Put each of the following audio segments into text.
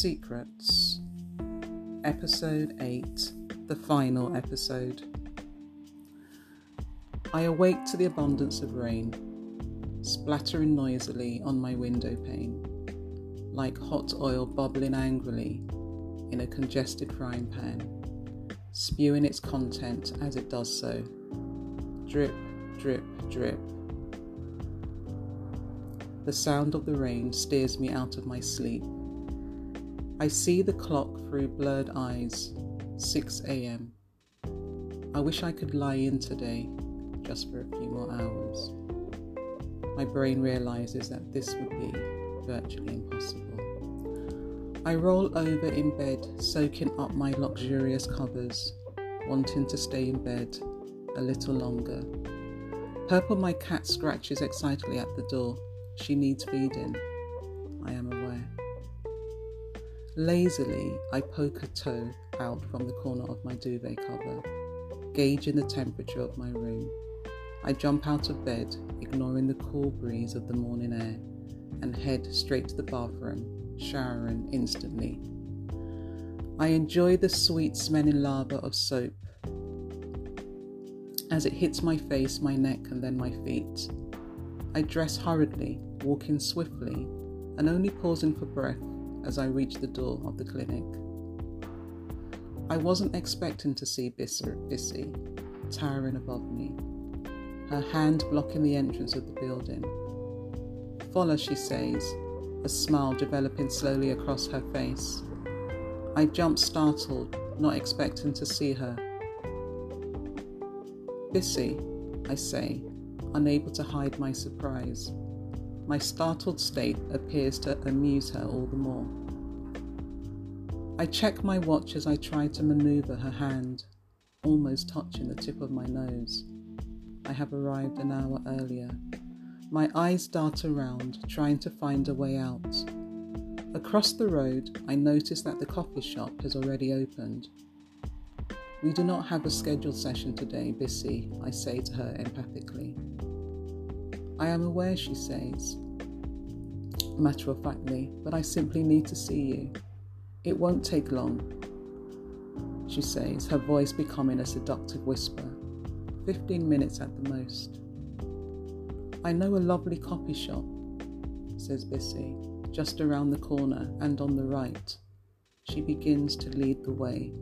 Secrets, Episode 8, the final episode. I awake to the abundance of rain, splattering noisily on my window pane, like hot oil bubbling angrily in a congested frying pan, spewing its content as it does so. Drip, drip, drip. The sound of the rain steers me out of my sleep. I see the clock through blurred eyes, 6 a.m. I wish I could lie in today just for a few more hours. My brain realizes that this would be virtually impossible. I roll over in bed, soaking up my luxurious covers, wanting to stay in bed a little longer. Purple, my cat, scratches excitedly at the door. She needs feeding. I am. Lazily, I poke a toe out from the corner of my duvet cover, gauging the temperature of my room. I jump out of bed, ignoring the cool breeze of the morning air, and head straight to the bathroom, showering instantly. I enjoy the sweet smelling lava of soap as it hits my face, my neck, and then my feet. I dress hurriedly, walking swiftly, and only pausing for breath as I reach the door of the clinic. I wasn't expecting to see Bissy towering above me, her hand blocking the entrance of the building. Fola, she says, a smile developing slowly across her face. I jump startled, not expecting to see her. Bissy, I say, unable to hide my surprise. My startled state appears to amuse her all the more. I check my watch as I try to maneuver her hand, almost touching the tip of my nose. I have arrived an hour earlier. My eyes dart around, trying to find a way out. Across the road, I notice that the coffee shop has already opened. We do not have a scheduled session today, Bissy, I say to her empathically. I am aware, she says, matter of factly, but I simply need to see you. It won't take long, she says, her voice becoming a seductive whisper. Fifteen minutes at the most. I know a lovely coffee shop, says Bissy, just around the corner and on the right. She begins to lead the way.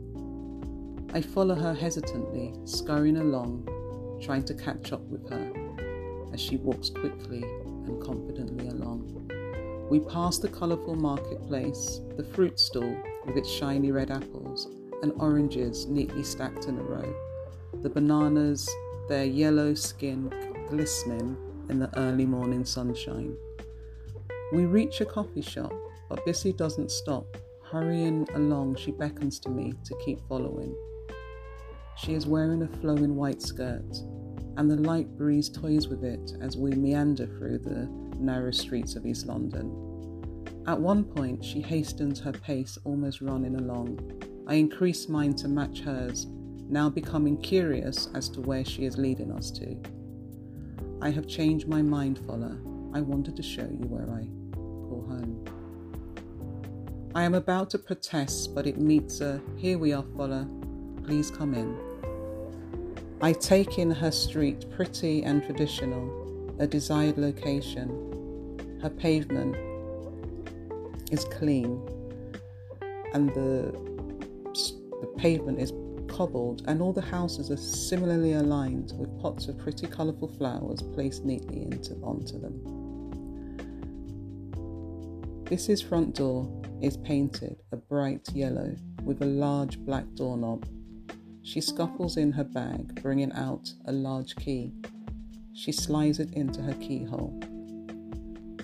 I follow her hesitantly, scurrying along, trying to catch up with her as she walks quickly and confidently along. We pass the colourful marketplace, the fruit stall with its shiny red apples and oranges neatly stacked in a row, the bananas, their yellow skin glistening in the early morning sunshine. We reach a coffee shop, but Bissy doesn't stop. Hurrying along, she beckons to me to keep following. She is wearing a flowing white skirt, and the light breeze toys with it as we meander through the narrow streets of East London. At one point, she hastens her pace, almost running along. I increase mine to match hers, now becoming curious as to where she is leading us to. I have changed my mind, Fola. I wanted to show you where I call home. I am about to protest, but it meets a here we are, Fola. Please come in. I take in her street, pretty and traditional, a desired location. Her pavement is clean and the, the pavement is cobbled, and all the houses are similarly aligned with pots of pretty colourful flowers placed neatly into, onto them. This front door is painted a bright yellow with a large black doorknob she scuffles in her bag, bringing out a large key. She slides it into her keyhole.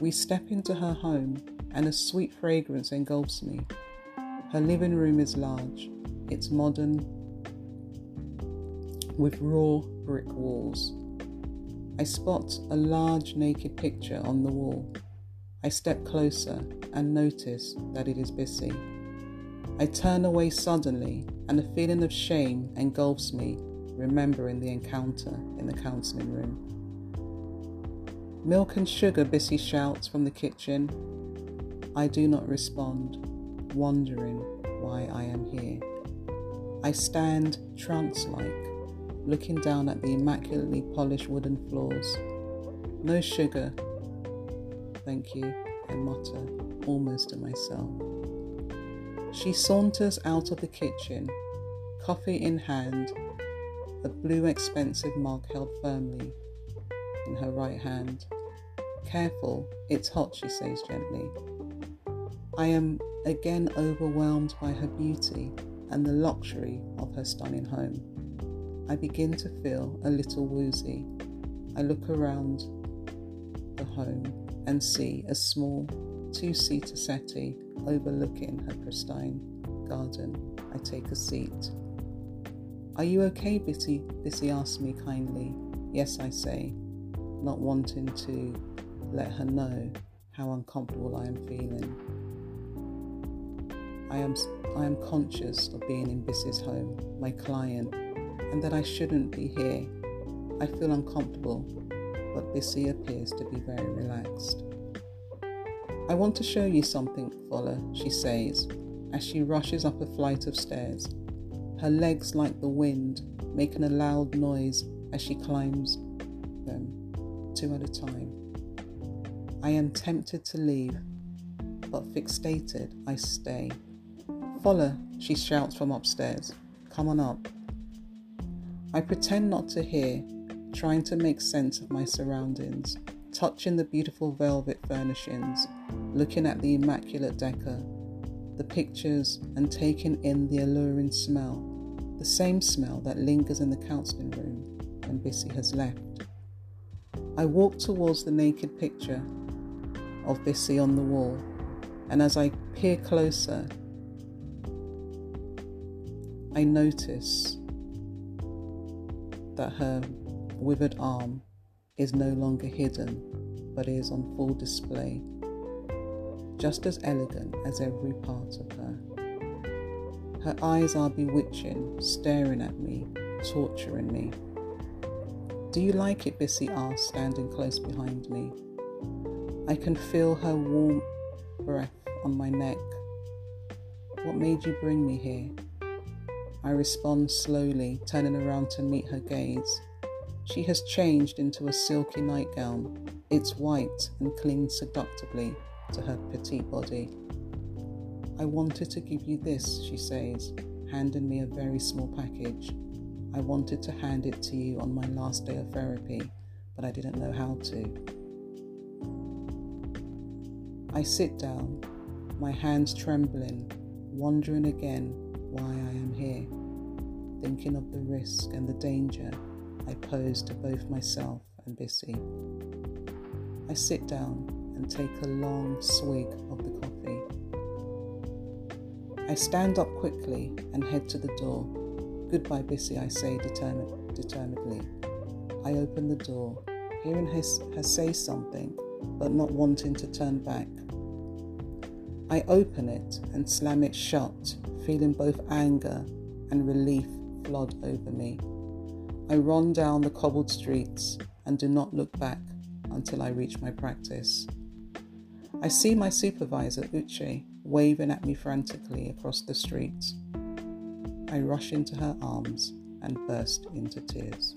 We step into her home, and a sweet fragrance engulfs me. Her living room is large, it's modern, with raw brick walls. I spot a large naked picture on the wall. I step closer and notice that it is Bissy. I turn away suddenly, and a feeling of shame engulfs me, remembering the encounter in the counselling room. Milk and sugar, Bissy shouts from the kitchen. I do not respond. wondering why I am here. I stand trance like, looking down at the immaculately polished wooden floors. No sugar, thank you, I mutter, almost to myself. She saunters out of the kitchen, coffee in hand, a blue expensive mug held firmly in her right hand. Careful, it's hot, she says gently. I am again overwhelmed by her beauty and the luxury of her stunning home. I begin to feel a little woozy. I look around the home and see a small two seater settee overlooking her pristine garden. I take a seat. Are you okay, Bitty? Bissy asks me kindly. Yes, I say, not wanting to let her know how uncomfortable I am feeling. I am, I am conscious of being in Bissy's home, my client, and that I shouldn't be here. I feel uncomfortable, but Bissy appears to be very relaxed. I want to show you something, Fola, she says, as she rushes up a flight of stairs. Her legs, like the wind, making a loud noise as she climbs them, two at a time. I am tempted to leave, but fixated, I stay. Fola, she shouts from upstairs. Come on up. I pretend not to hear, trying to make sense of my surroundings, touching the beautiful velvet furnishings, looking at the immaculate decor, the pictures, and taking in the alluring smell, the same smell that lingers in the counseling room when Bissy has left. I walk towards the naked picture of Bissy on the wall, and as I peer closer, I notice that her withered arm is no longer hidden but is on full display, just as elegant as every part of her. Her eyes are bewitching, staring at me, torturing me. Do you like it? Bissy asked, standing close behind me. I can feel her warm breath on my neck. What made you bring me here? I respond slowly, turning around to meet her gaze. She has changed into a silky nightgown. It's white and clings seductively to her petite body. I wanted to give you this, she says, handing me a very small package. I wanted to hand it to you on my last day of therapy, but I didn't know how to. I sit down, my hands trembling, wondering again why I am here, thinking of the risk and the danger I pose to both myself and Bissy. I sit down and take a long swig of the coffee. I stand up quickly and head to the door. Goodbye, Bissy, I say determin- determinedly. I open the door, hearing her, her say something, but not wanting to turn back. I open it and slam it shut, feeling both anger and relief flood over me. I run down the cobbled streets and do not look back until I reach my practice. I see my supervisor, Uche, waving at me frantically across the street. I rush into her arms and burst into tears.